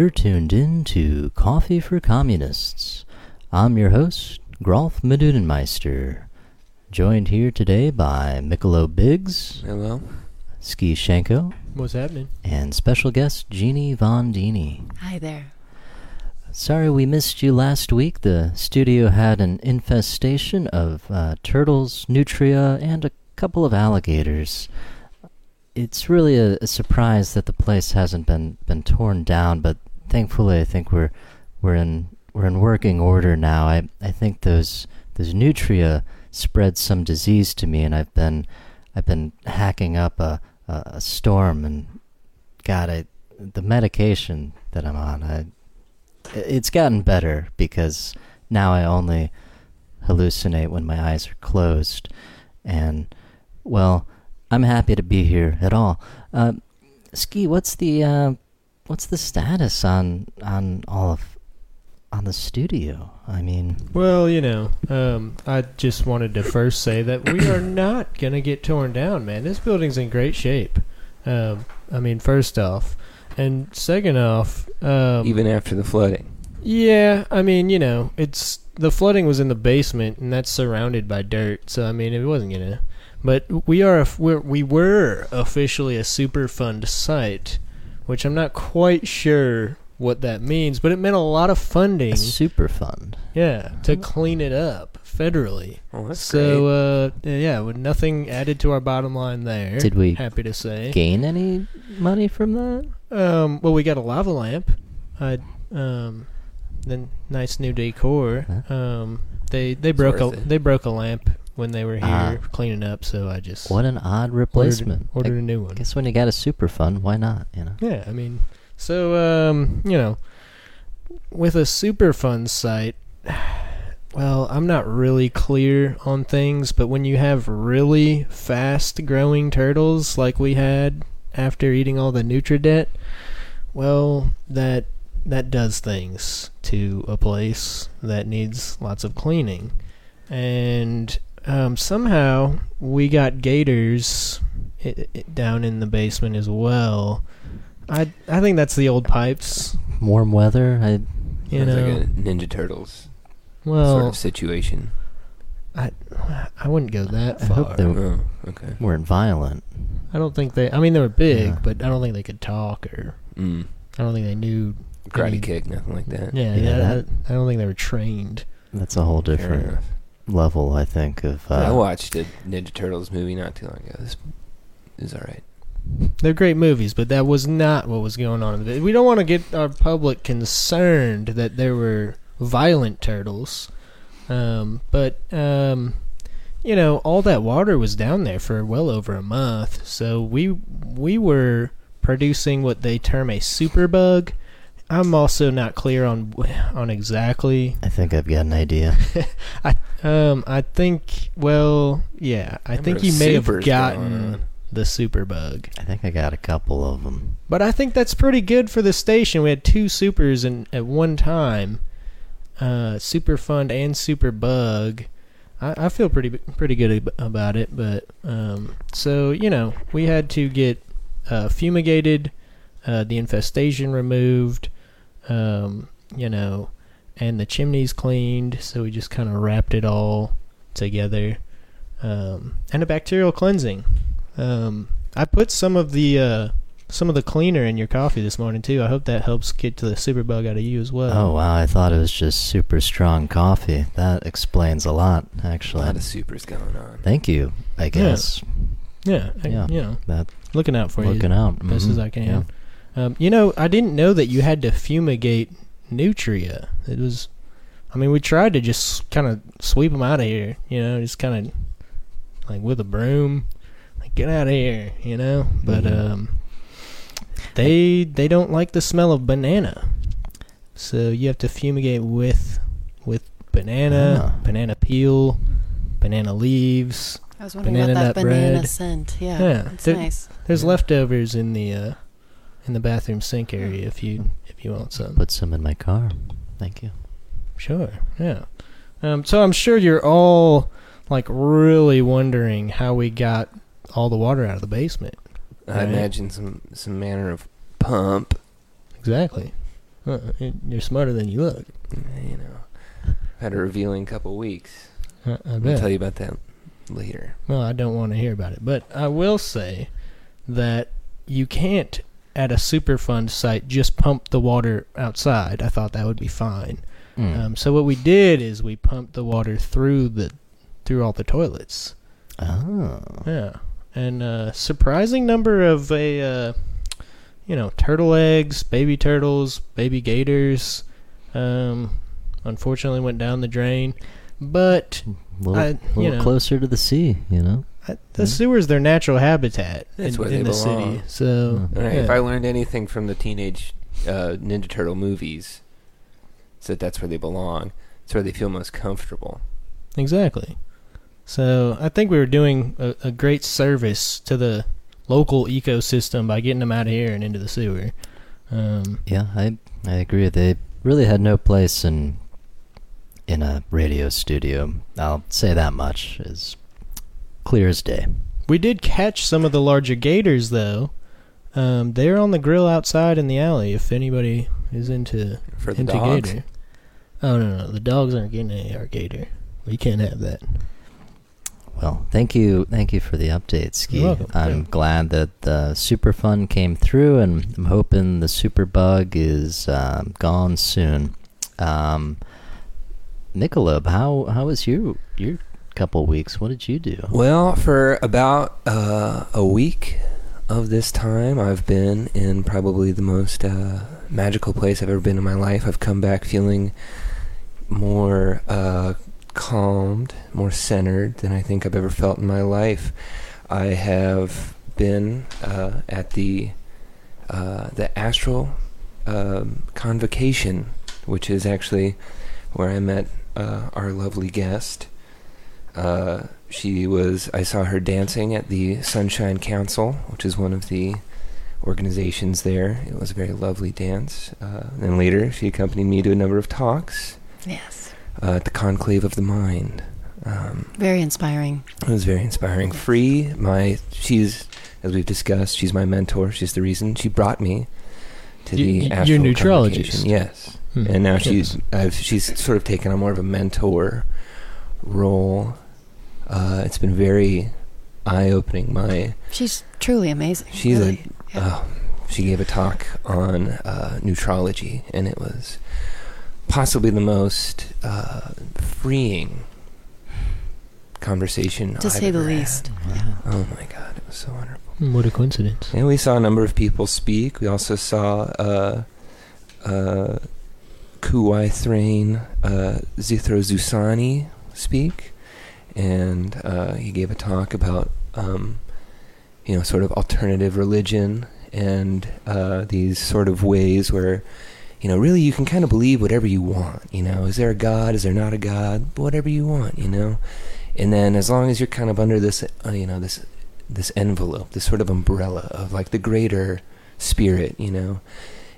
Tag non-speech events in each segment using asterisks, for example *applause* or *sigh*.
You're tuned in to Coffee for Communists. I'm your host, Grolph Medudenmeister, joined here today by Michelobe Biggs, Hello. Ski Shenko, What's happening? and special guest Genie von Deenie. Hi there. Sorry we missed you last week. The studio had an infestation of uh, turtles, nutria, and a couple of alligators. It's really a, a surprise that the place hasn't been, been torn down, but thankfully I think we're we're in we're in working order now. I I think those those nutria spread some disease to me, and I've been I've been hacking up a a, a storm, and God, I the medication that I'm on, I it's gotten better because now I only hallucinate when my eyes are closed. And, well, I'm happy to be here at all. Uh, Ski, what's the uh, what's the status on on all of on the studio? I mean, Well, you know, um, I just wanted to first say that we are *coughs* not gonna get torn down, man. This building's in great shape. Um, I mean, first off, and second off, um, Even after the flooding. yeah, I mean, you know, it's the flooding was in the basement, and that's surrounded by dirt. So I mean, it wasn't gonna. But we are we're, we were officially a Superfund site, which I'm not quite sure what that means, but it meant a lot of funding. a super fund. Yeah, to clean it up federally. Oh, that's so uh, yeah, with nothing added to our bottom line there. Did we Happy to say. gain any money from that? Um, well, we got a lava lamp. I um, then nice new decor. Huh? Um, they they broke a it. they broke a lamp when they were here Ah. cleaning up, so I just What an odd replacement. ordered a new one. guess when you got a super fun, why not? You know. Yeah, I mean, so um, you know, with a super fun site, *sighs* well, I'm not really clear on things, but when you have really fast growing turtles like we had after eating all the NutraDebt, well, that that does things to a place that needs lots of cleaning, and um, somehow we got gators i i down in the basement as well. I I think that's the old pipes. Warm weather. I You Sounds know, like a Ninja Turtles well, sort of situation. I I wouldn't go that I far. hope they Oh, okay. weren't violent. I don't think they. I mean, they were big, Yeah. but I don't think they could talk, or Mm. I don't think they knew. Karate Any- kick, nothing like that. Yeah, Yeah, yeah. that- I, I don't think they were trained. That's a whole different enough. Level, I think, of. I Uh, watched a Ninja Turtles movie not too long ago. This is alright. They're great movies, but that was not what was going on. in the We don't want to get our public concerned that there were violent turtles, um, but um, you know, all that water was down there for well over a month. So we we were producing what they term a superbug. I'm also not clear on on exactly. I think I've got an idea. *laughs* I Um, I think. Well, yeah, I Number think you may have gotten the super bug. I think I got a couple of them. But I think that's pretty good for the station. We had two supers in at one time, uh, Super Fund and Super Bug. I, I feel pretty pretty good ab- about it. But um, so you know, we had to get uh, fumigated, uh, the infestation removed, um, you know, and the chimneys cleaned. So we just kind of wrapped it all together, um, and a bacterial cleansing. Um, I put some of the uh, some of the cleaner in your coffee this morning too. I hope that helps get the superbug out of you as well. Oh wow! I thought it was just super strong coffee. That explains a lot, actually. A lot of supers going on. Thank you. I guess yeah, I- Yeah. you know, that looking out for looking you Looking out best Mhm. as I can. Um, you know, I didn't know that you had to fumigate nutria. It was, I mean, we tried to just kind of sweep them out of here. You know, just kind of like with a broom, like get out of here. You know, but Mhm. um, they they don't like the smell of banana, so you have to fumigate with with banana, Ah. banana peel, banana leaves. I was wondering Banana about that banana bread. scent. Yeah, Yeah, it's there- nice. There's Yeah. leftovers in the uh, in the bathroom sink area if you if you want some. Put some in my car. Thank you. Sure, yeah. Um, so I'm sure you're all like really wondering how we got all the water out of the basement. I Right. imagine some some manner of pump. Exactly. Uh, you're smarter than you look. You know, had a revealing couple weeks. Uh, I I'll tell you about that later. Well, I don't want to hear about it, but I will say that you can't at a Superfund site just pump the water outside. I thought that would be fine. Mm. Um, so what we did is we pumped the water through the through all the toilets. oh. Yeah, and uh, surprising number of a uh, you know turtle eggs, baby turtles, baby gators. Um, unfortunately, went down the drain, but A little, I- little know. closer to the sea, you know? I, the Yeah. sewer's their natural habitat That's in, where in they the belong. city. So Mm. All right. yeah. If I learned anything from the teenage uh, Ninja Turtle movies, it's that that's where they belong. It's where they feel most comfortable. exactly. So I think we were doing a, a great service to the local ecosystem by getting them out of here and into the sewer. Um, Yeah, I I agree. They really had no place in in a radio studio. I'll say that much is clear as day. we did catch some of the larger gators though. Um, they're on the grill outside in the alley. If anybody is into For the into dogs. gator. Oh no, no, the dogs aren't getting any our gator. We can't have that. Well, thank you, thank you for the update, Ski. You're welcome, I'm yeah. glad that the Super Fun came through, and I'm hoping the Super Bug is um, gone soon. Um, Michelobe, how how was your your couple weeks? What did you do? Well, for about uh, a week of this time, I've been in probably the most uh, magical place I've ever been in my life. I've come back feeling more uh, calmed, more centered than I think I've ever felt in my life. I have been uh, at the uh, the astral um, convocation, which is actually where I met uh, our lovely guest. Uh, she was. I saw her dancing at the Sunshine Council, which is one of the organizations there. It was a very lovely dance. Uh, and later, she accompanied me to a number of talks Yes. uh, at the Conclave of the Mind. Um, Very inspiring. it was very inspiring. Free, my she's as we've discussed, she's my mentor. She's the reason she brought me to You- the you- astral you're neutrologist. convocation. Yes, Hmm. and now Yes. she's I've, she's sort of taken on more of a mentor role. Uh, it's been very eye opening. My She's truly amazing. She's a- Yeah. uh, she gave a talk on uh, neutrology, and it was possibly the most uh, freeing conversation to I've say the ever had. least. Yeah. Oh my god, it was so wonderful. What a coincidence. And we saw a number of people speak. We also saw uh, uh, Kuwai Thrain uh, Zithro Zusani speak, and uh, he gave a talk about um, you know sort of alternative religion and uh, these sort of ways where you know really you can kind of believe whatever you want. You know, is there a God? Is there not a God? Whatever you want. You know. And then, as long as you're kind of under this, uh, you know, this this envelope, this sort of umbrella of like the greater spirit, you know.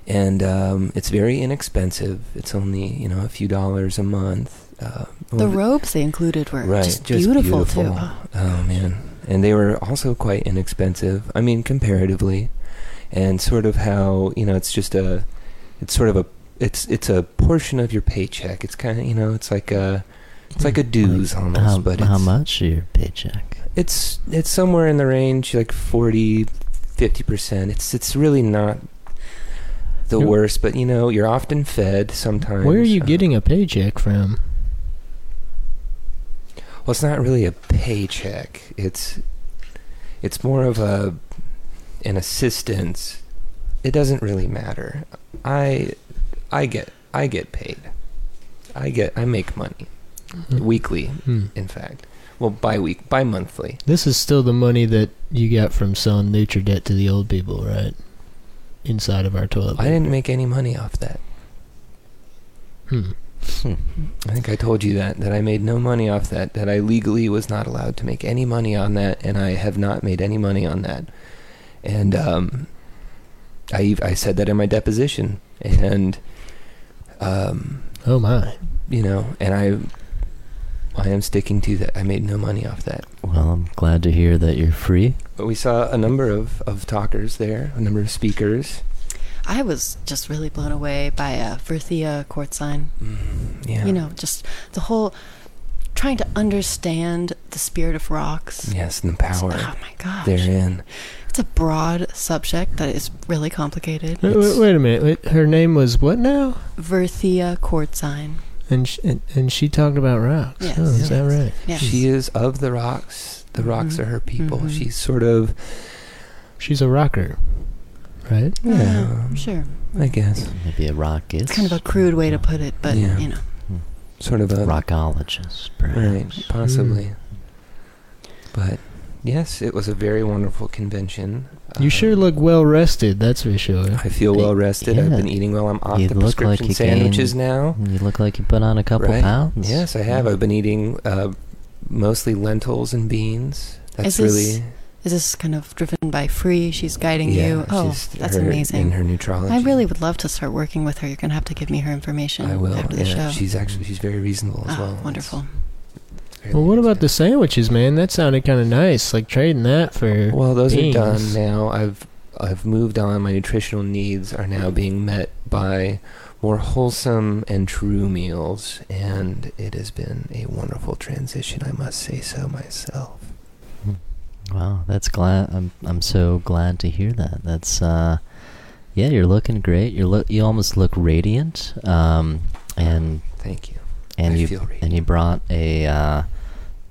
And um, it's very inexpensive. It's only you know a few dollars a month. Uh, The robes they included were right, just, beautiful, too. Oh, Oh man, and they were also quite inexpensive. I mean, comparatively, and sort of how you know it's just a, it's sort of a, it's it's a portion of your paycheck. It's kind of you know it's like a, it's like a dues almost, How, but how it's, much your paycheck? it's it's somewhere in the range like 40 50%. It's it's really not the Yep. worst, but you know, you're often fed sometimes. Where are you uh, getting a paycheck from? Well, it's not really a paycheck. It's it's more of a an assistance. It doesn't really matter. I I get I get paid. I get I make money Hmm. weekly, Hmm. in fact. Well, bi week, bi monthly. This is still the money that you got from selling NutraDebt to the old people, right? Inside of our toilet. I paper. didn't make any money off that. Hmm. Hmm. I think I told you that that I made no money off that. That I legally was not allowed to make any money on that, and I have not made any money on that. And um, I I said that in my deposition, and um, Oh my. you know, and I I am sticking to that. I made no money off that. Well, I'm glad to hear that you're free. But we saw a number of of talkers there, a number of speakers. I was just really blown away by uh, Verthia quartz sign. Mm, yeah. You know, just the whole trying to understand the spirit of rocks. Yes, and the power Oh my gosh. therein. It's a broad subject that is really complicated. Wait, wait, wait a minute. Wait, her name was what now? Verthia quartz sign. And sh- and, and she talked about rocks. Yes, oh, is that right? Yes. She is of the rocks. The rocks Mhm. are her people. Mhm. She's sort of, She's a rocker, right? yeah, Uh, sure. I guess, Maybe a rock is It's kind of a crude way to put it, but Yeah. you know. sort of a rockologist, Right, possibly. Mm. But yes, it was a very wonderful convention. You Um, sure look well rested. That's for sure. I feel well rested. I've been eating well. I'm off You the look like prescription you sandwiches gained- now. You look like you put on a couple right? pounds. Yes, I have. I've been eating uh, mostly lentils and beans. That's Is this really Is this kind of driven by Free? She's guiding yeah. you. Oh, she's that's her, amazing. In her nutrology, I really would love to start working with her. You're gonna have to give me her information I will. after the yeah, show. she's actually she's very reasonable as oh, well. wonderful. It's very Well, what about the sandwiches, man? That sounded kind of nice. Like trading that for. Well, those beans. are done now. I've I've moved on. My nutritional needs are now being met by more wholesome and true meals, and it has been a wonderful transition. I must say so myself. Wow, that's glad. I'm I'm so glad to hear that. That's uh, yeah, you're looking great. You look you almost look radiant. Um, and Thank you. and I you feel radiant. and you brought a uh,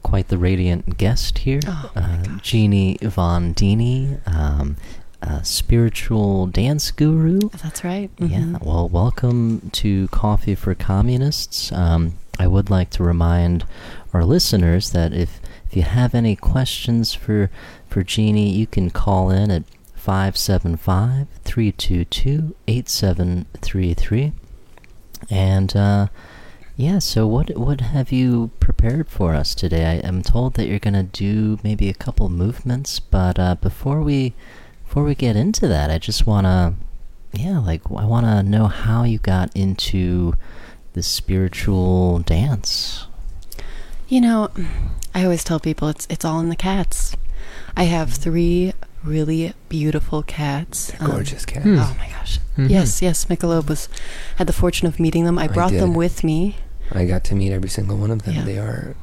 quite the radiant guest here, Oh uh. Genie von Deenie, um, a spiritual dance guru. That's right. Yeah, Mhm. well, welcome to Coffee for Communists. Um, I would like to remind our listeners that if, if you have any questions for, for Genie, you can call in at 575 322 8733. And, uh, yeah, so what, what have you prepared for us today? I am told that you're going to do maybe a couple movements, but uh, before we before we get into that, I just want to yeah, like I want to know how you got into the spiritual dance. You know, I always tell people it's it's all in the cats. I have three really beautiful cats. They're Um, gorgeous cats. Hmm. Oh my gosh. Mhm. Yes, yes. Michelobe was had the fortune of meeting them. I I brought them with me. I got to meet every single one of them. Yeah. They are,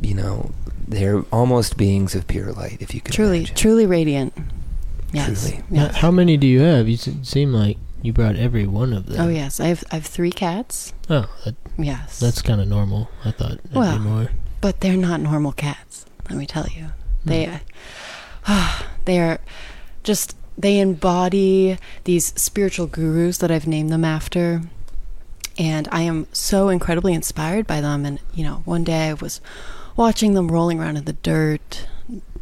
you know, they're almost beings of pure light. If you could Truly, imagine. truly radiant. Yes. Truly. Now, yes. how many do you have? You s- seem like you brought every one of them. Oh yes, I have I have three cats. Oh, that, Yes. that's kind of normal. I thought Well, be more. But they're not normal cats. Let me tell you, they Hmm. *sighs* they are just they embody these spiritual gurus that I've named them after, and I am so incredibly inspired by them. And you know, one day I was watching them rolling around in the dirt,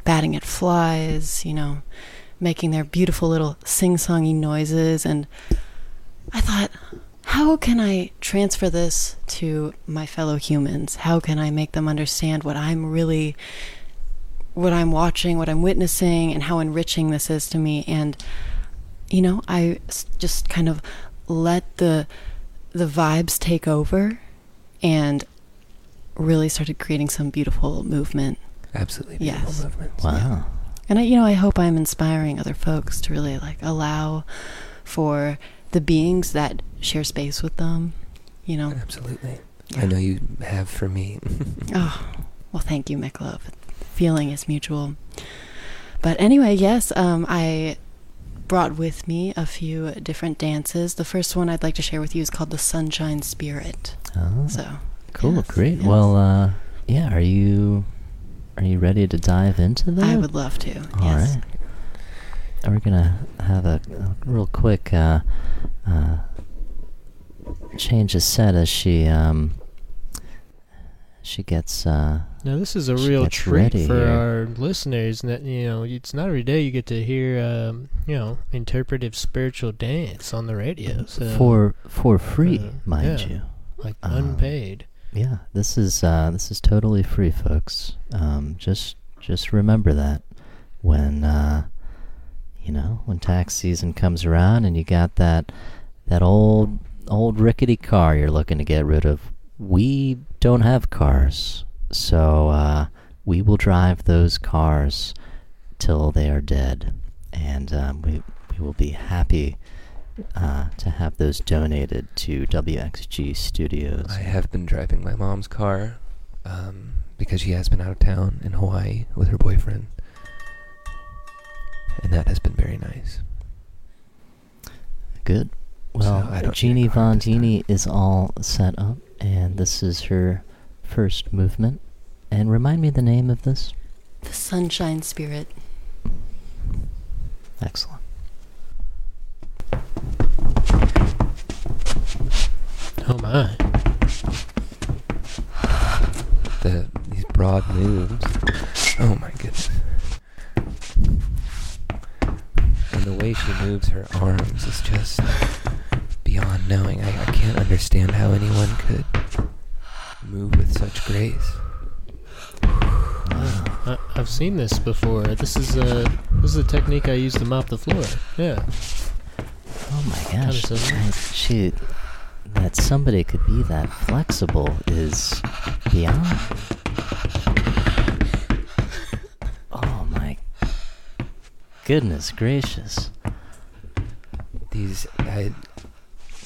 batting at flies, you know, making their beautiful little sing-songy noises, and I thought. How can I transfer this to my fellow humans? How can I make them understand what I'm really what I'm watching, what I'm witnessing, and how enriching this is to me. And you know, I just kind of let the the vibes take over, and really started creating some beautiful movement. Absolutely beautiful Yes. movements. Wow. And I, you know, I hope I'm inspiring other folks to really like allow for the beings that share space with them. You know, Absolutely. Yeah. I know you have for me. *laughs* Oh, well, thank you, Mick Love. Feeling is mutual. But anyway, yes, um, I brought with me a few different dances. The first one I'd like to share with you is called the Sunshine Spirit. Oh, So, cool, yes, great. yes. Well, uh, yeah, are you are you ready to dive into that? I would love to. All yes. right. We're gonna have a, a real quick uh, uh, change of set as she um, she gets uh, Now this is a real treat for here. our listeners. That you know, it's not every day you get to hear, um, you know, interpretive spiritual dance on the radio. So for for free, uh, mind yeah. you. like um, unpaid. Yeah, this is uh, this is totally free, folks. Um, just just remember that when uh, you know when tax season comes around and you got that that old old rickety car you're looking to get rid of. We don't have cars, so uh, we will drive those cars till they are dead, and um, we we will be happy uh, to have those donated to WXG Studios. I have been driving my mom's car um, because she has been out of town in Hawaii with her boyfriend. And that has been very nice. Good. Well, I don't Genie need car. von Deenie is all set up, and this is her first movement. And remind me the name of this. The sunshine spirit. Excellent. Oh my. The these broad moves. Oh my goodness. And the way she moves her arms is just beyond knowing. I, I can't understand how anyone could move with such grace. I, I've seen this before. This is a this is a technique I use to mop the floor. Yeah. Oh my Kinda gosh. similar. She, that somebody could be that flexible is beyond. Goodness gracious. These I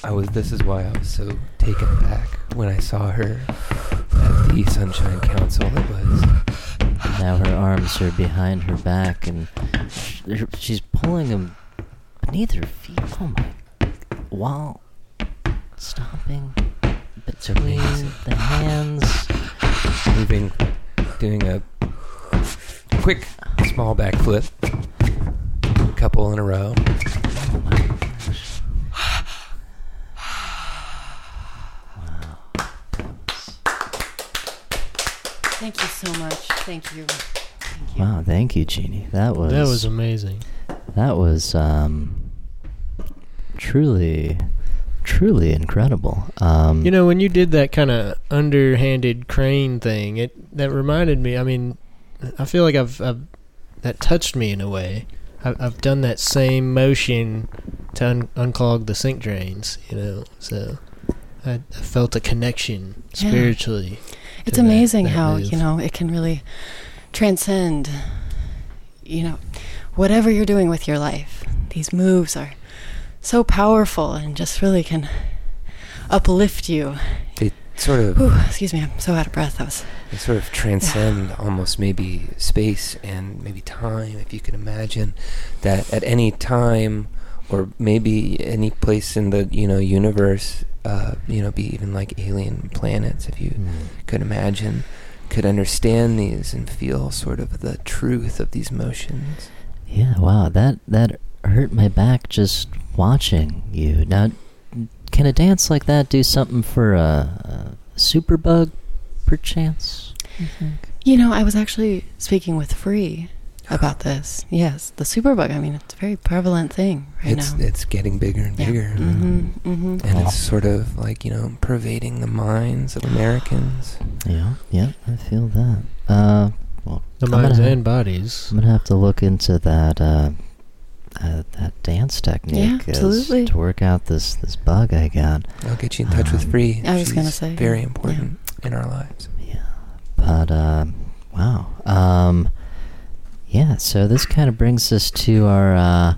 I was this is why I was so taken aback when I saw her at the Sunshine Council. It was Now her arms are behind her back and sh- she's pulling them beneath her feet. Oh my. While stomping between the hands. moving, doing a quick small backflip, couple in a row. My gosh. Wow. Thank you so much. Thank you. Thank you. Wow, thank you, Genie. That was That was amazing. that was um truly truly incredible. Um You know, when you did that kind of underhanded crane thing, it that reminded me. I mean, I feel like I've, I've that touched me in a way. I've, I've done that same motion to un- unclog the sink drains. You know, so I, I felt a connection Yeah. spiritually. It's to that- amazing that how, move. you know, it can really transcend, you know, whatever you're doing with your life. These moves are so powerful and just really can uplift you. Sort of Whew, excuse me, I'm so out of breath. That was they sort of transcend *sighs* almost maybe space and maybe time. If you can imagine that at any time, or maybe any place in the you know universe, uh, you know, be even like alien planets. If you mm, could imagine, could understand these and feel sort of the truth of these motions. Yeah, wow, that that hurt my back just watching you. Now, can a dance like that do something for a, a superbug, perchance? You? You know, I was actually speaking with Free about this. Yes, the superbug. I mean, it's a very prevalent thing right it's now. it's getting bigger and Yeah. bigger, Mm-hmm, mm-hmm. and it's sort of like you know pervading the minds of Americans. Yeah, yeah, I feel that. Uh, well, The minds have- and bodies. I'm gonna have to look into that uh, uh, that dance technique as- absolutely. to work out this this bug I got. I'll get you in touch with Um, Free. I was gonna say, very yeah. important in our lives. Yeah, but uh, wow. Um, yeah. So this kind of brings us to our uh,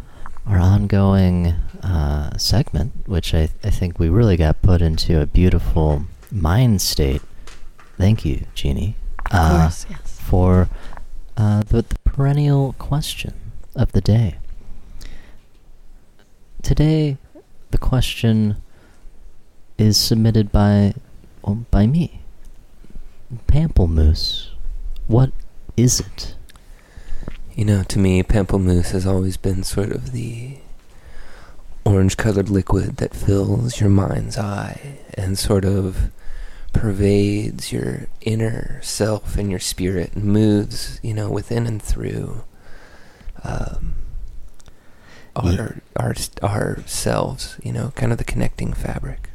our ongoing uh, segment, which I I think we really got put into a beautiful mind state. Thank you, Genie. Of Uh, course, yes. for uh, the, the perennial question of the day. Today, the question is submitted by well, by me. Pamplemousse. What is it? You know, to me, pamplemousse has always been sort of the orange-colored liquid that fills your mind's eye and sort of pervades your inner self and your spirit and moves, you know, within and through um, our, our ourselves. You know, kind of the connecting fabric.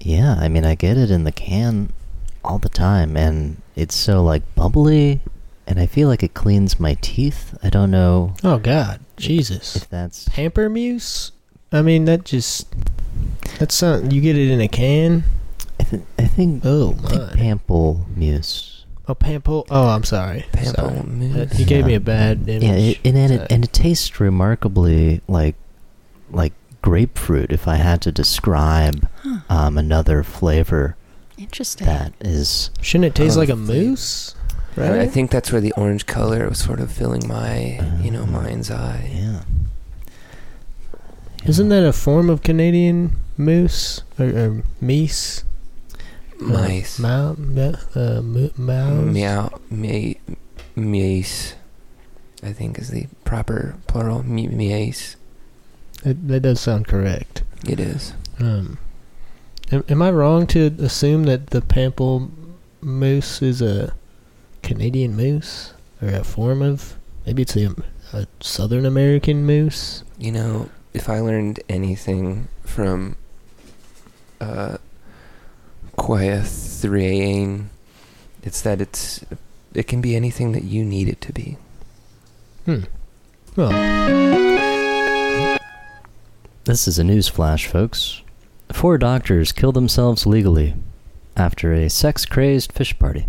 Yeah, I mean, I get it in the can all the time, and it's so like bubbly, and I feel like it cleans my teeth. I don't know Oh God, Jesus. if that's Pamper Muse? I mean, that just that's something you get it in a can. I, th- I think Oh I think my. pamplemousse. Oh, Pampo. Oh, I'm sorry. Sorry. Pamplemousse. Uh, You gave me a bad image. Yeah, it, and, and it and it tastes remarkably like like grapefruit. If I had to describe Huh. um, another flavor Interesting. that is, Shouldn't it taste like a the- moose? I- Right. I think that's where the orange color was sort of filling my, you know, Uh, mind's eye. yeah. Isn't that a form of Canadian moose or, or meese? Mice. Uh, mou- uh, mouse? Meow. Me, meace. I think is the proper plural. Me, meace. That, that does sound correct. It is. Um, am, am I wrong to assume that the Pample moose is a Canadian moose or a form of maybe it's a, a Southern American moose? You know, if I learned anything from uh, Quayathriane, it's that it's it can be anything that you need it to be. Hmm. Well, This is a news flash, folks. Four doctors kill themselves legally after a sex crazed fish party.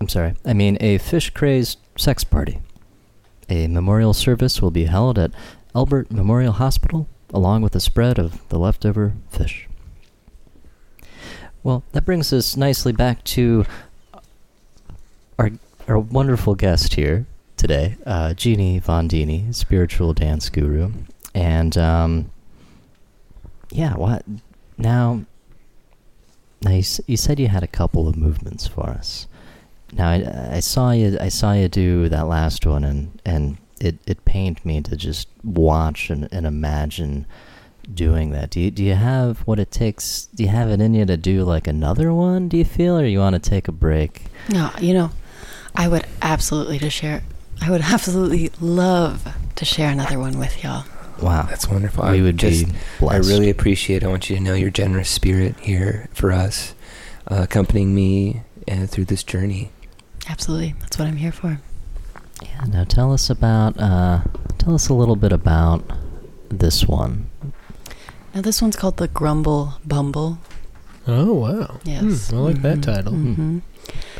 I'm sorry, I mean a fish crazed sex party. A memorial service will be held at Albert Memorial Hospital along with a spread of the leftover fish. Well, that brings us nicely back to our our wonderful guest here today, uh, Genie von Deenie, spiritual dance guru, and um, yeah, what now? Now you, you said you had a couple of movements for us. Now I, I saw you I saw you do that last one, and and it it pained me to just watch and, and imagine doing that. Do you do you have what it takes? Do you have it in you to do like another one? Do you feel, or you want to take a break? No, you know, I would absolutely to share. I would *laughs* absolutely love to share another one with y'all. Wow, That's wonderful. we I would just, be I really appreciate. I want you to know your generous spirit here for us, uh, accompanying me uh, through this journey. Absolutely, that's what I'm here for. Yeah, now tell us about uh tell us a little bit about this one. Now this one's called the Grumble Bumble. oh wow. Yes, Hmm, I like that Mhm, title. mhm.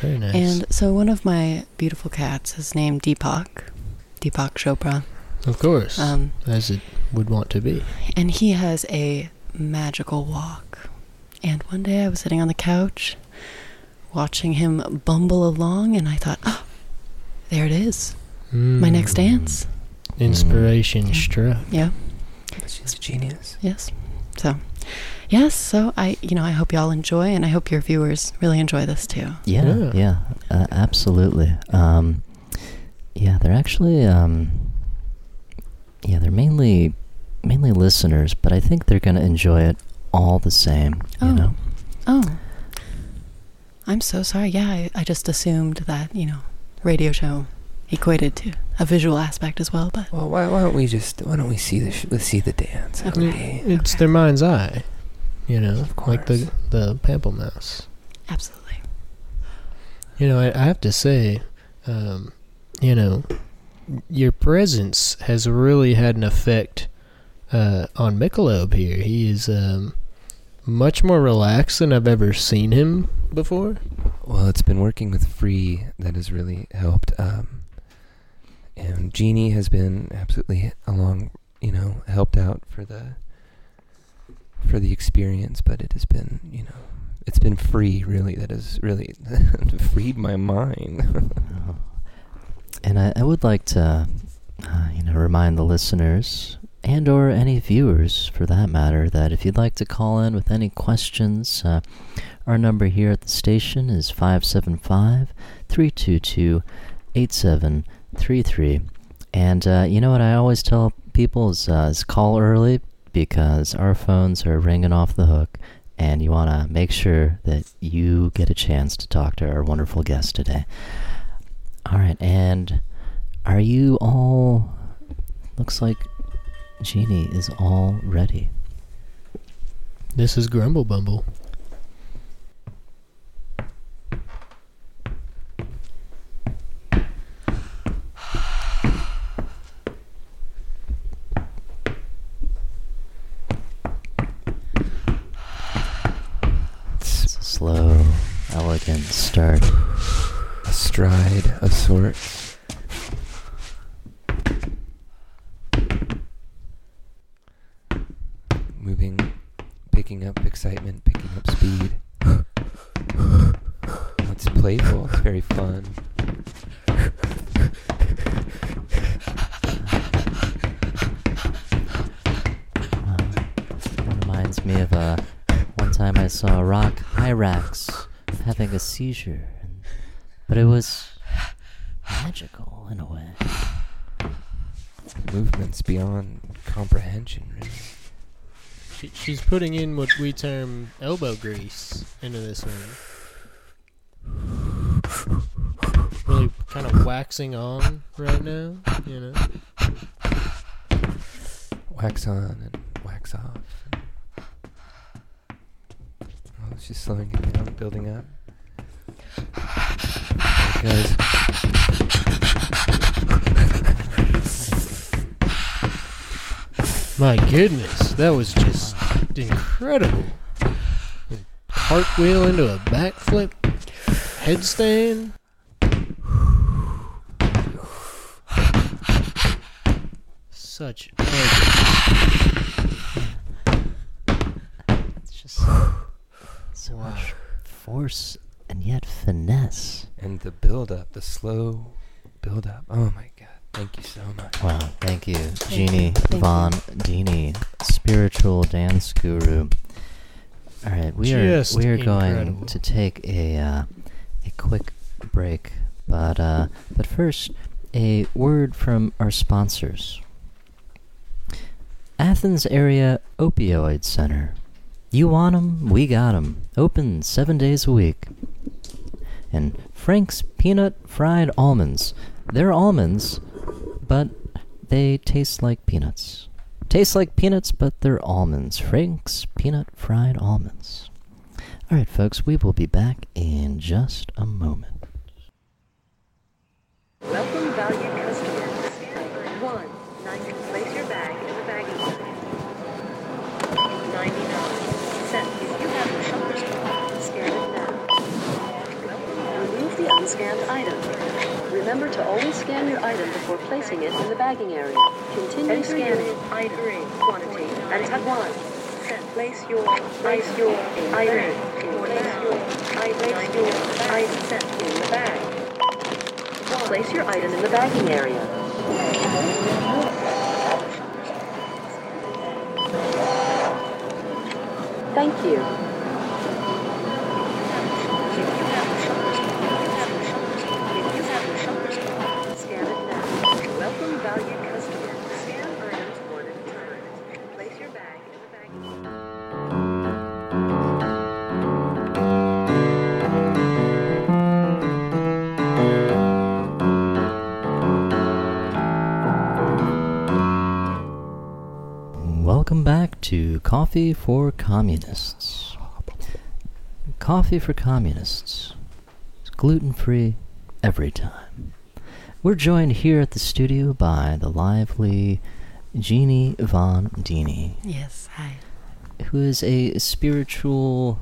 Very nice. And so one of my beautiful cats is named Deepak, Deepak Chopra, of course, um, as it would want to be. and he has a magical walk. And one day I was sitting on the couch, watching him bumble along, and I thought, oh, there it is, my next Mm. dance. Inspiration Yeah. struck. Yeah. She's a genius. Yes. So, yes. So I, you know, I hope y'all enjoy, and I hope your viewers really enjoy this too. Yeah, Yeah. yeah, uh, absolutely. Um, yeah, they're actually, um, yeah, they're mainly, mainly listeners, but I think they're gonna enjoy it all the same. You Oh. know, Oh, I'm so sorry. Yeah, I, I just assumed that you know, radio show equated to a visual aspect as well. But Well, why, why don't we just why don't we see the sh- let's see the dance? That would Okay. be- It's their mind's eye, you know, Of like the the pample mouse. absolutely. You know, I, I have to say, um, you know, your presence has really had an effect uh, on Michelobe here. He is um, much more relaxed than I've ever seen him before. Well, it's been working with Free that has really helped. Um, and Genie has been absolutely along, you know, helped out for the for the experience, but it has been, you know, it's been free really that has really *laughs* freed my mind. *laughs* And I, I would like to, uh, you know, remind the listeners and or any viewers, for that matter, that if you'd like to call in with any questions, uh, our number here at the station is 575 322 8733. And uh, you know what I always tell people is, uh, is call early because our phones are ringing off the hook and you want to make sure that you get a chance to talk to our wonderful guest today. All right, and are you all? Looks like Genie is all ready. This is Grumble Bumble. elegant start, a stride of sorts. Moving, picking up excitement, picking up speed. It's playful, it's very fun. reminds me of a uh, one time I saw a Rock Hyrax having a seizure, and, but it was magical in a way. Movements beyond comprehension. Really. She, she's putting in what we term elbow grease into this one. Really kind of waxing on right now, you know. Wax on and wax off. Just slowing it down, building up. It. My goodness, that was just incredible. Cartwheel into a backflip, headstand. Such elegance. It's just so, so much force and yet finesse. And the build up, the slow build up. Oh my god. Thank you so much. Wow, thank you, Thank Genie you, thank von Deenie, spiritual dance guru. All right, we Just are we are going to take a uh, a quick break, but uh, but first, a word from our sponsors. Athens Area Opioid Center. You want 'em, we got 'em. Open seven days a week. And Frank's Peanut Fried Almonds. They're almonds, but they taste like peanuts. Taste like peanuts, but they're almonds. Frank's Peanut Fried Almonds. Alright, folks, we will be back in just a moment. Welcome valued customers. One. Place your bag in the bagging area. Ninety-nine Unscanned item. Remember to always scan your item before placing it in the bagging area. Continue scanning. Item quantity and tap one. Place your place your item. Place your place your item in the bag. Place your item in the bagging area. Thank you. Coffee for Communists. Coffee for Communists. It's gluten free every time. We're joined here at the studio by the lively Genie von Deenie, Yes, hi. who is a spiritual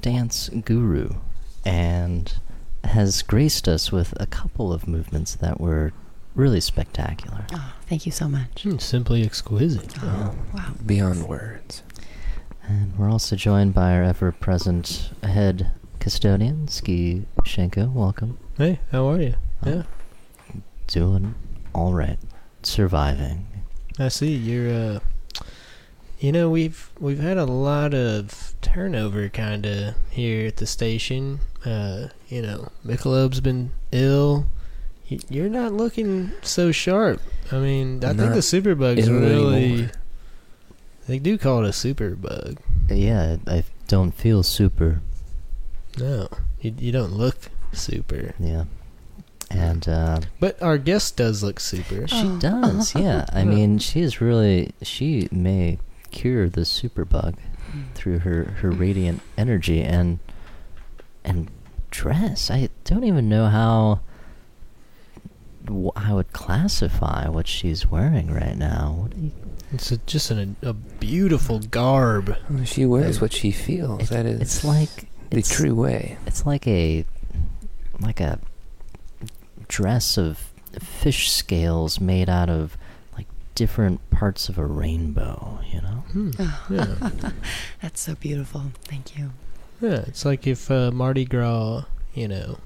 dance guru and has graced us with a couple of movements that were really spectacular. Oh, thank you so much. Hmm, simply exquisite. Oh, wow. Beyond words. And we're also joined by our ever present head custodian, Ski Shenko. Welcome. Hey, how are you? Yeah, Doing all right. Surviving. I see you're. uh You know, we've we've had a lot of turnover, kind of here at the station. Uh, you know, Michelobe's been ill. Y- You're not looking so sharp. I mean, I think Not the superbugs ill really. anymore. They do call it a superbug. Yeah, I don't feel super. No, you, you don't look super. Yeah. And uh, But our guest does look super. she Oh. does, yeah. I *laughs* mean, she is really. She may cure the superbug through her, her radiant energy and and dress. I don't even know how wh- I would classify what she's wearing right now. What do you, It's a, just an, a beautiful garb. Well, She wears what she feels. it- that is it's like the it's, true way. It's like a like a dress of fish scales made out of like different parts of a rainbow, you know? Hmm. *laughs* Yeah. That's so beautiful. Thank you. Yeah, it's like if uh, Mardi Gras, you know,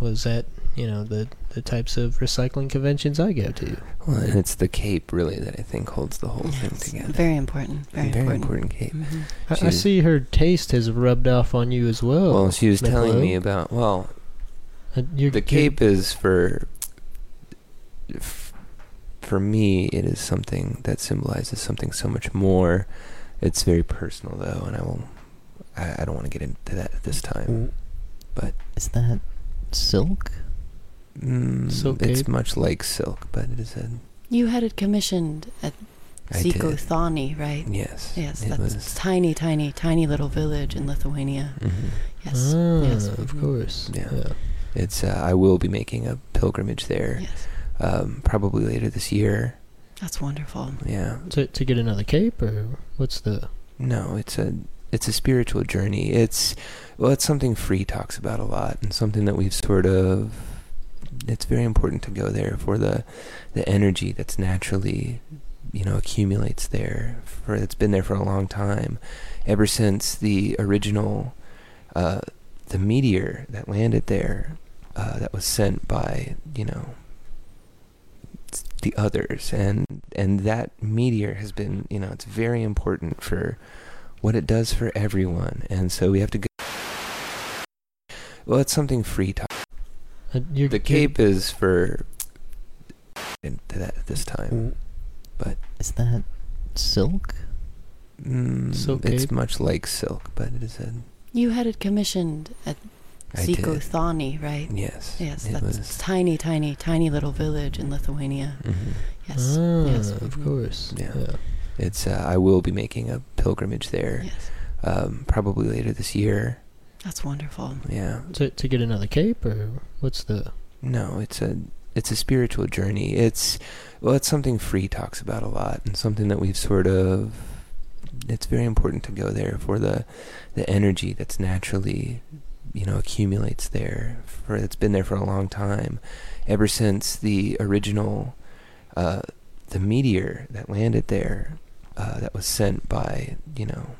was at you know the the types of recycling conventions I go to. Well, and it's the cape really that I think holds the whole thing together. Very important. Very, Very important. important cape. Mhm. I, I see her taste has rubbed off on you as well. Well, she was telling me about well, Uh, you're- the you're- cape is for for me it is something that symbolizes something so much more it's very personal though and i will i, I don't want to get into that at this time But Is that silk? Mm, Silk it's cape? much like silk but it is a You had it commissioned at I did. Siko Thani, right? yes Yes, that's was tiny, tiny, tiny little village in Lithuania. mhm. Yes. Ah, yes. of mhm. course. Yeah. yeah. it's uh, i will be making a pilgrimage there Yes. um, probably later this year That's wonderful. yeah To to get another cape or what's the? No, it's a it's a spiritual journey. It's well, it's something Free talks about a lot, and something that we've sort of. It's very important to go there for the the energy that's naturally, you know, accumulates there. For it's been there for a long time, ever since the original, uh, the meteor that landed there, uh, that was sent by you know the others. And and that meteor has been you know it's very important for what it does for everyone. And so we have to go well it's something free talk you're, the you're- cape is for into that at this time but Is that silk? mm, Silk it's cape? much like silk but it is a You had it commissioned at I Siko. Thani, right? yes Yes, it that's was tiny, tiny, tiny little village in Lithuania. mhm. Yes. Ah, yes. of course. Yeah. it's uh, I will be making a pilgrimage there Yes. um, probably later this year That's wonderful. yeah To to get another cape or what's the? No, it's a it's a spiritual journey. It's well, it's something Free talks about a lot, and something that we've sort of. It's very important to go there for the the energy that's naturally, you know, accumulates there. For it's been there for a long time, ever since the original, uh, the meteor that landed there, uh, that was sent by you know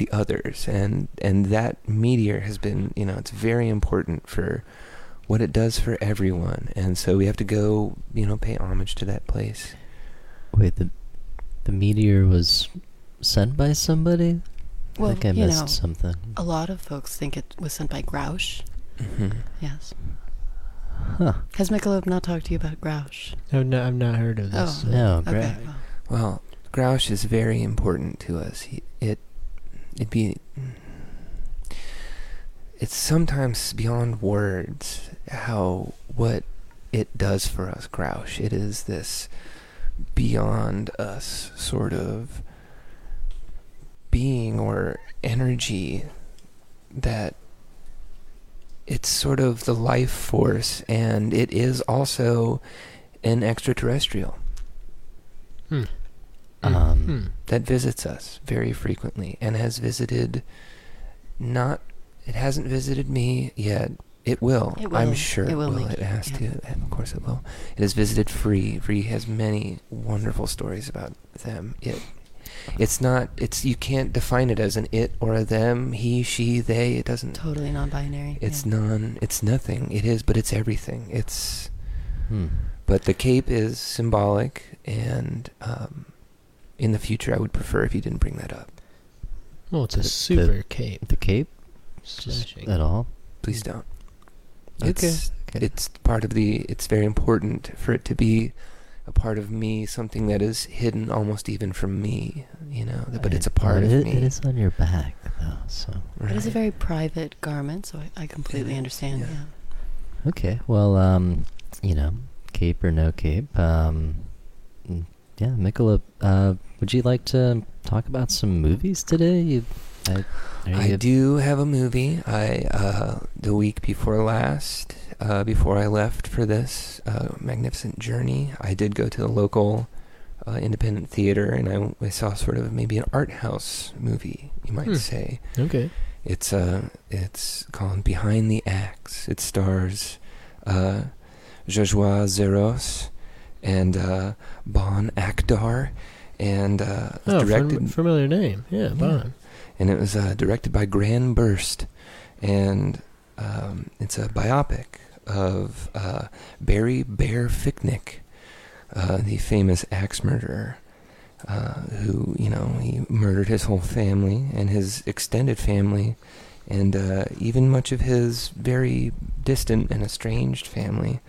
the others and and that meteor has been you know it's very important for what it does for everyone and so we have to go you know pay homage to that place Wait, the the meteor was sent by somebody? Well, I think I you missed know, something. a lot of folks think it was sent by Grouche. hmm Yes. Huh. Has Michelobe not talked to you about Grouche? I've not, I've not heard of this. Oh. uh, No, Okay. well, well grouche is very important to us he, it it be it's sometimes beyond words how what it does for us grouche it is this beyond us sort of being or energy that it's sort of the life force and it is also an extraterrestrial Hmm. Um, Hmm. that visits us very frequently and has visited not it hasn't visited me yet it will It i'm sure It it will will, it you- has yeah. to of course it will it has visited free free has many wonderful stories about them it it's not it's you can't define it as an it or a them he she they it doesn't totally non-binary. it's yeah. non it's nothing it is but it's everything it's hmm. but the cape is symbolic and um in the future i would prefer if you didn't bring that up Well, it's a The- super cape. The cape? Just Smashing. at all? please don't Okay. it's Okay. it's part of the it's very important for it to be a part of me something that is hidden almost even from me you know but it's a part Well, of it- me It is on your back, though, so. It is a very private garment, so I, I completely Yeah. understand. Yeah. Yeah. Okay, well, um, you know, cape or no cape, um, yeah, Mikola, uh, would you like to talk about some movies today? You, I, I do have a movie. I uh, the week before last, uh, before I left for this uh, magnificent journey, I did go to the local uh, independent theater, and I, I saw sort of maybe an art house movie, you might Hmm. say. Okay. It's uh, it's called Behind the Axe. It stars uh, Joshua Zeros and uh, Bon Akdar, and uh, Oh, directed fam- familiar name. Yeah, Bond. and it was uh, directed by Gran Burst, and um, it's a biopic of uh, Barry Bear Ficknick, uh, the famous axe murderer, uh, who you know he murdered his whole family and his extended family, and uh, even much of his very distant and estranged family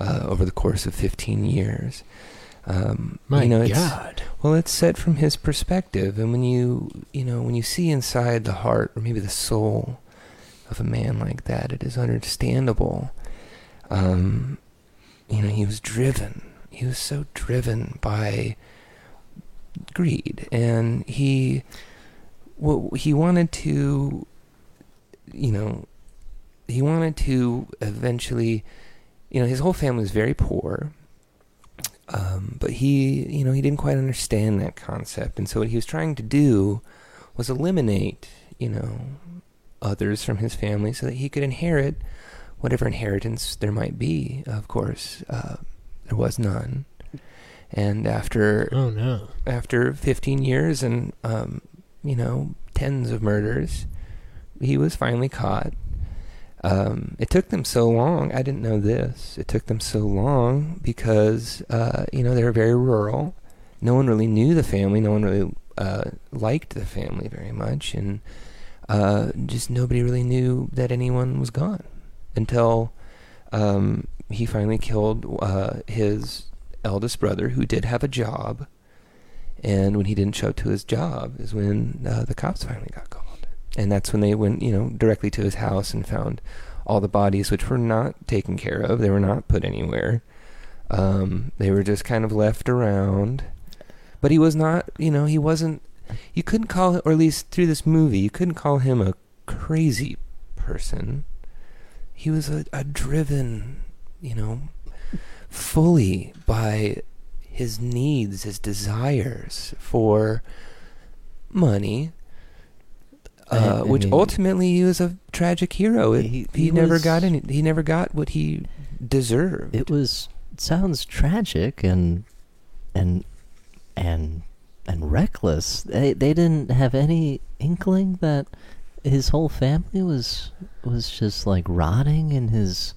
uh, over the course of 15 years. Um, My you know, it's, God. well, it's set from his perspective, and when you you know when you see inside the heart or maybe the soul of a man like that, it is understandable. Um, you know, he was driven. He was so driven by greed, and he well, he wanted to, you know, he wanted to eventually, you know, his whole family was very poor. Um, but he, you know, he didn't quite understand that concept, and so what he was trying to do was eliminate, you know, others from his family so that he could inherit whatever inheritance there might be. Of course, uh, there was none. And after Oh no. after 15 years and um, you know tens of murders, he was finally caught. Um, it took them so long. I didn't know this. It took them so long because uh, you know they were very rural. No one really knew the family. No one really uh, liked the family very much, and uh, just nobody really knew that anyone was gone until um, he finally killed uh, his eldest brother, who did have a job. And when he didn't show up to his job, is when uh, the cops finally got called. And that's when they went, you know, directly to his house and found all the bodies, which were not taken care of. They were not put anywhere. Um, they were just kind of left around. But he was not, you know, he wasn't. You couldn't call or at least through this movie, you couldn't call him a crazy person. He was a, a driven, you know, fully by his needs, his desires for money, uh, which mean- ultimately he was a tragic hero. It, He- he, he never was- got any. He never got what he deserved. It was it sounds tragic and and and and reckless. They they didn't have any inkling that his whole family was was just like rotting in his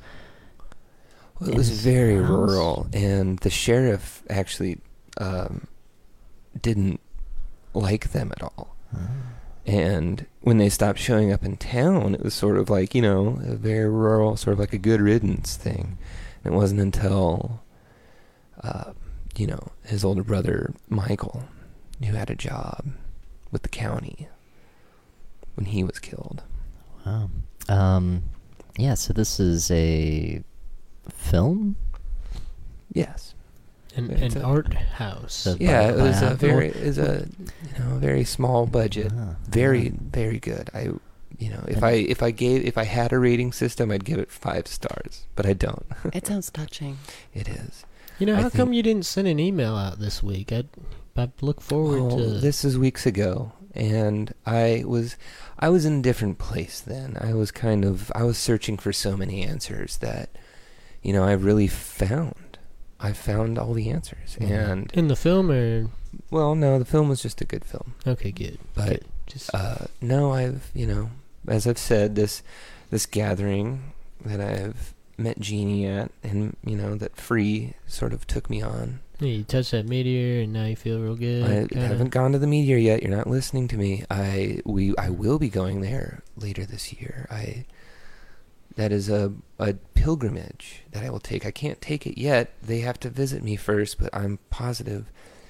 Well, it in was his very house. rural, and the sheriff actually um, didn't like them at all. And when they stopped showing up in town, it was sort of like, you know, a very rural, sort of like a good riddance thing. And it wasn't until, uh, you know, his older brother, Michael, who had a job with the county when he was killed. wow. Um yeah, so this is a film? Yes. An, an a- art house. So- Yeah, By- it was a very, it was a, you know, very small budget. Ah, very very good i you know if And- i if i gave if i had a rating system i'd give it five stars but i don't *laughs* It sounds touching. it is you know, I how come you didn't send an email out this week? I'd, I'd look forward Well, to this is weeks ago and i was i was in a different place then i was kind of i was searching for so many answers that you know i really found i found all the answers Mhm. and in the film or well no the film was just a good film okay, good. but good. Just uh, no, I've you know, as I've said, this this gathering that I've met Genie at, and you know that Free sort of took me on. yeah, you touched that meteor and now you feel real good. I kinda. haven't gone to the meteor yet. You're not listening to me. I we I will be going there later this year. I that is a a pilgrimage that I will take. I can't take it yet. They have to visit me first, but I'm positive.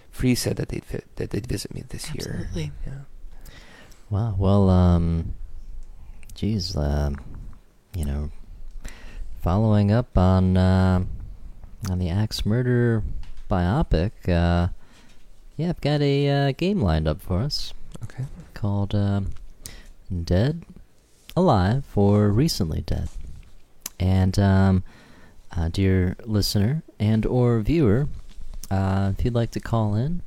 Free said that they'd fit, that they'd visit me this year. Absolutely. Yeah. Wow. Well, um, geez, um, you know, following up on uh, on the axe murder biopic, uh, yeah, I've got a uh, game lined up for us Okay. called um "Dead, Alive, or Recently Dead." And, um, uh, dear listener and or viewer, uh, if you'd like to call in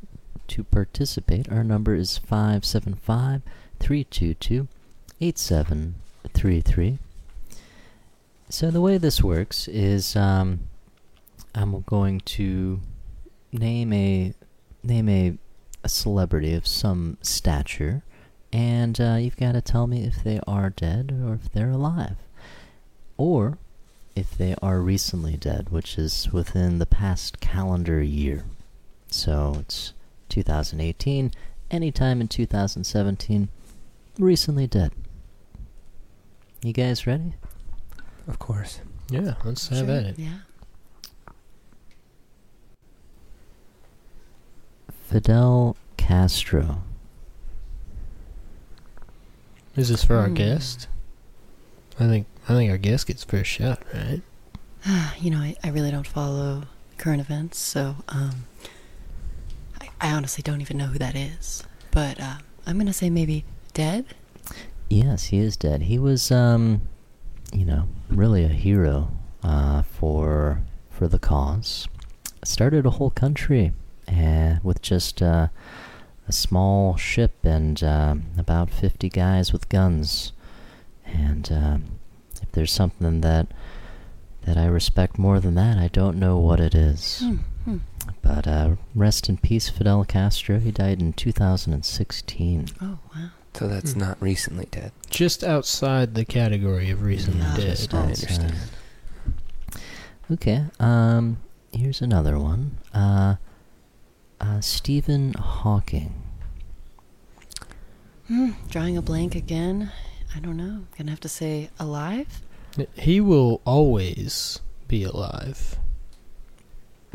to participate, our number is 575 322 8733. So, the way this works is um, I'm going to name a name a a celebrity of some stature, and uh, you've got to tell me if they are dead or if they're alive, or if they are recently dead, which is within the past calendar year. So it's 2018, anytime in 2017, recently dead. You guys ready? Of course. Yeah, let's have Sure, at it. Yeah. Fidel Castro. Is this for our Hmm. guest? I think I think our guest gets first shot, right? *sighs* you know, I, I really don't follow current events, so um, I, I honestly don't even know who that is. But uh, I'm gonna say maybe dead. Yes, he is dead. He was, um, you know, really a hero uh, for for the cause. Started a whole country uh, with just uh, a small ship and um about fifty guys with guns. And if there's something that that I respect more than that, I don't know what it is. Hmm, hmm. But uh, rest in peace, Fidel Castro. He died in 2016. Oh wow. So that's Hmm. not recently dead. Just outside the category of recently No, dead. just I understand. Okay. Um. Here's another one. Uh. Uh. Stephen Hawking. Hmm, drawing a blank again. I don't know. Gonna have to say alive. He will always be alive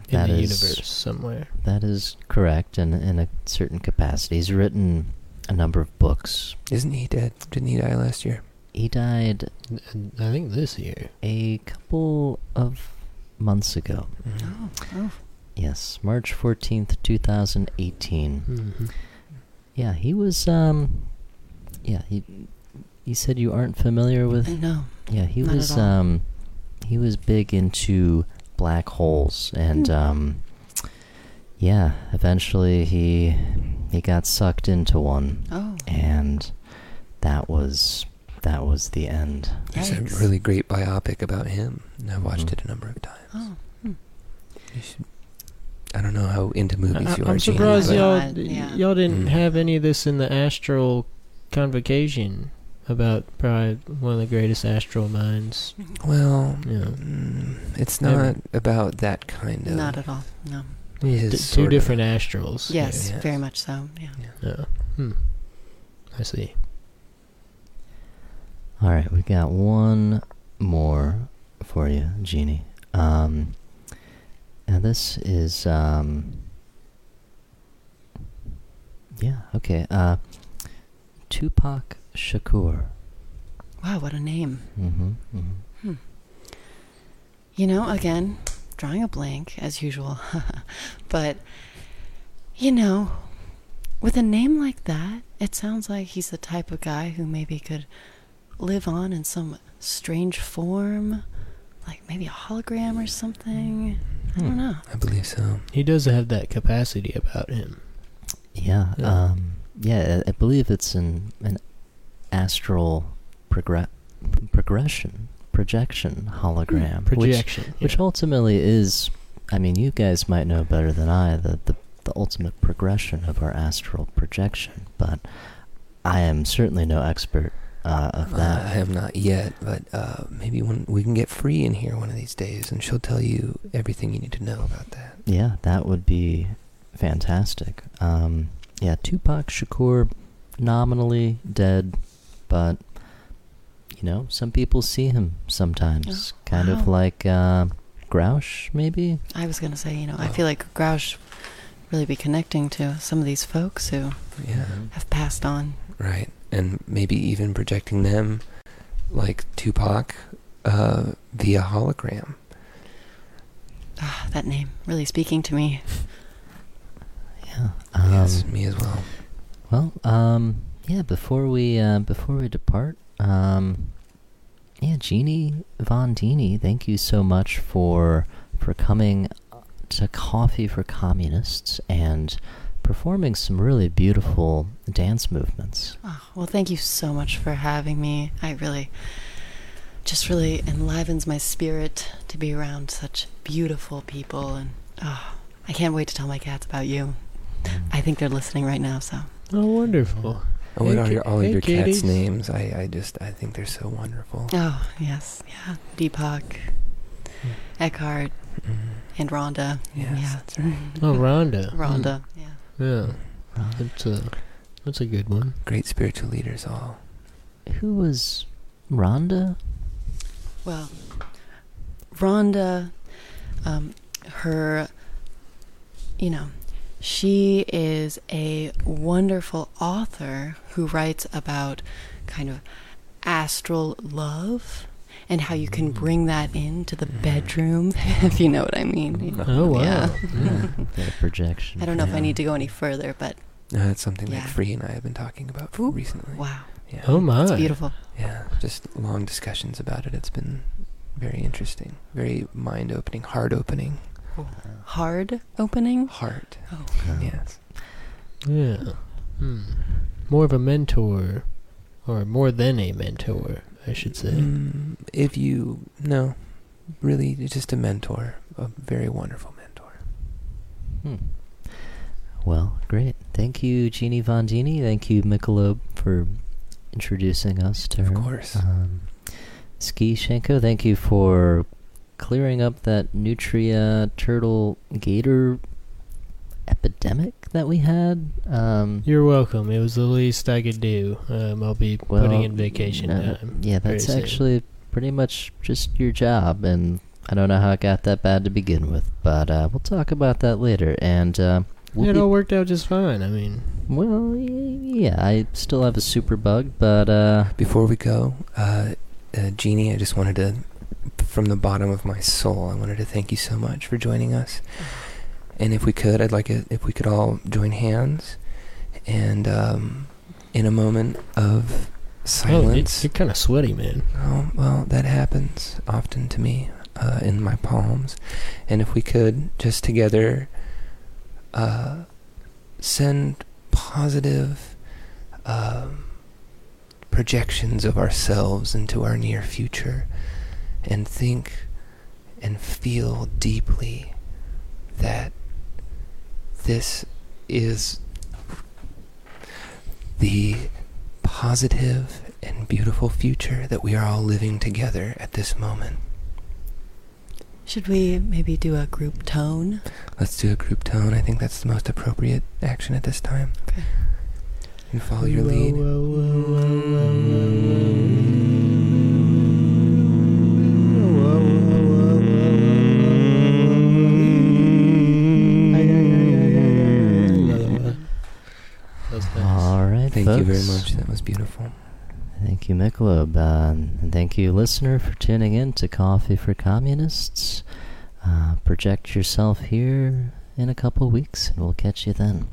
in That the is- universe somewhere. That is correct, in in a certain capacity. He's written a number of books. Isn't he dead? Didn't he die last year? He died I think this year. a couple of months ago. Oh, oh. Yes, March fourteenth, two thousand eighteen. hmm Yeah, he was. Um. Yeah, he. You said you aren't familiar with No. Yeah, he Not at was all. um he was big into black holes and Hmm. um yeah, eventually he he got sucked into one Oh. and that was that was the end. There's a really great biopic about him. and I've watched Mhm. it a number of times. Oh. Hmm. You should, I don't know how into movies I, you are. I'm surprised but- y'all yeah. y'all didn't Mm. have any of this in the astral convocation about probably one of the greatest astral minds. Well, Yeah. mm, it's Maybe. not about that kind of. Not at all. No. It D- two sort of- different astrals. Yes, Yes. very much so. Yeah. Yeah. Yeah. Hmm. I see. All right, we got one more for you, Genie. Um and this is um Yeah, okay. Uh Tupac Shakur. Wow, what a name. Mhm. Mhm. You know, again, drawing a blank as usual. *laughs* but you know, with a name like that, it sounds like he's the type of guy who maybe could live on in some strange form, like maybe a hologram or something. I don't Hmm. know. I believe so. He does have that capacity about him. Yeah, Yeah. um, yeah. I I believe it's an an astral progre- progression, projection hologram, which Projection. which yeah. ultimately is. I mean, you guys might know better than I the the, the ultimate progression of our astral projection, but I am certainly no expert uh, of Uh, that. I have not yet, but uh, maybe when we can get free in here one of these days, and she'll tell you everything you need to know about that. Yeah, that would be fantastic. Um, yeah, Tupac Shakur, nominally dead, but you know, some people see him sometimes, Oh, kind of like uh, Grouche, maybe. I was gonna say, you know, I Oh. feel like Grouche really be connecting to some of these folks who Yeah, have passed on. right. And maybe even projecting them, like Tupac, uh, via hologram. Ah, that name really speaking to me. *laughs* Yeah. Um, yes, me as well. Well, um, yeah. Before we uh, before we depart, um, yeah, Genie von Deenie, thank you so much for for coming to Coffee for Communists and performing some really beautiful dance movements. Oh, well, thank you so much for having me. I really just really enlivens my spirit to be around such beautiful people. And oh, I can't wait to tell my cats about you. I think they're listening right now, so. Oh, wonderful. And what Hey, are your, all hey, of your kitties. cats' names? I, I just I think they're so wonderful. Oh, yes, yeah. Deepak, Eckhart, Mhm. and Rhonda. Yes, yeah. that's right. Oh, Rhonda. Rhonda, yeah. Yeah, that's a that's a good one. Great spiritual leaders all. Who was Rhonda? Well, Rhonda, um, her, you know, she is a wonderful author who writes about kind of astral love and how you can mm. bring that into the mm-hmm. bedroom, *laughs* if you know what I mean. Oh, oh wow. Yeah. Yeah, bit of projection. I don't know if I need to go any further, but uh, No, that's something Yeah. that Free and I have been talking about Ooh, recently. wow, Yeah. Oh my. it's beautiful. Yeah, just long discussions about it. It's been very interesting, very mind opening, heart opening. Hard opening. Heart. Oh, Yes. Yeah. Hmm. More of a mentor, or more than a mentor, I should say. Mm, if you no, really, just a mentor, a very wonderful mentor. Hmm. Well, great. Thank you, Genie von Deenie. Thank you, Michelobe, for introducing us to her. Of course. Um, Ski Shenko, thank you for clearing up that nutria turtle gator epidemic that we had. Um, You're welcome. It was the least I could do. Um, I'll be well, putting in vacation uh, time. Yeah, very that's soon. actually pretty much just your job, and I don't know how it got that bad to begin with, but uh, we'll talk about that later. And uh, we'll it all worked out just fine. I mean, well, yeah, I still have a super bug, but uh, Before we go, uh, uh, Genie, I just wanted to, from the bottom of my soul, I wanted to thank you so much for joining us. And if we could, I'd like it if we could all join hands, and um, in a moment of oh, silence. you're kind of sweaty, man. Oh, well, that happens often to me uh, in my palms. And if we could just together uh, send positive um, projections of ourselves into our near future and think and feel deeply that this is the positive and beautiful future that we are all living together at this moment. Should we maybe do a group tone? Let's do a group tone. I think that's the most appropriate action at this time. Okay. And follow your lead. Thank folks. you very much. That was beautiful. Thank you, Michelobe. Um, and thank you, listener, for tuning in to Coffee for Communists. Uh, project yourself here in a couple weeks, and we'll catch you then.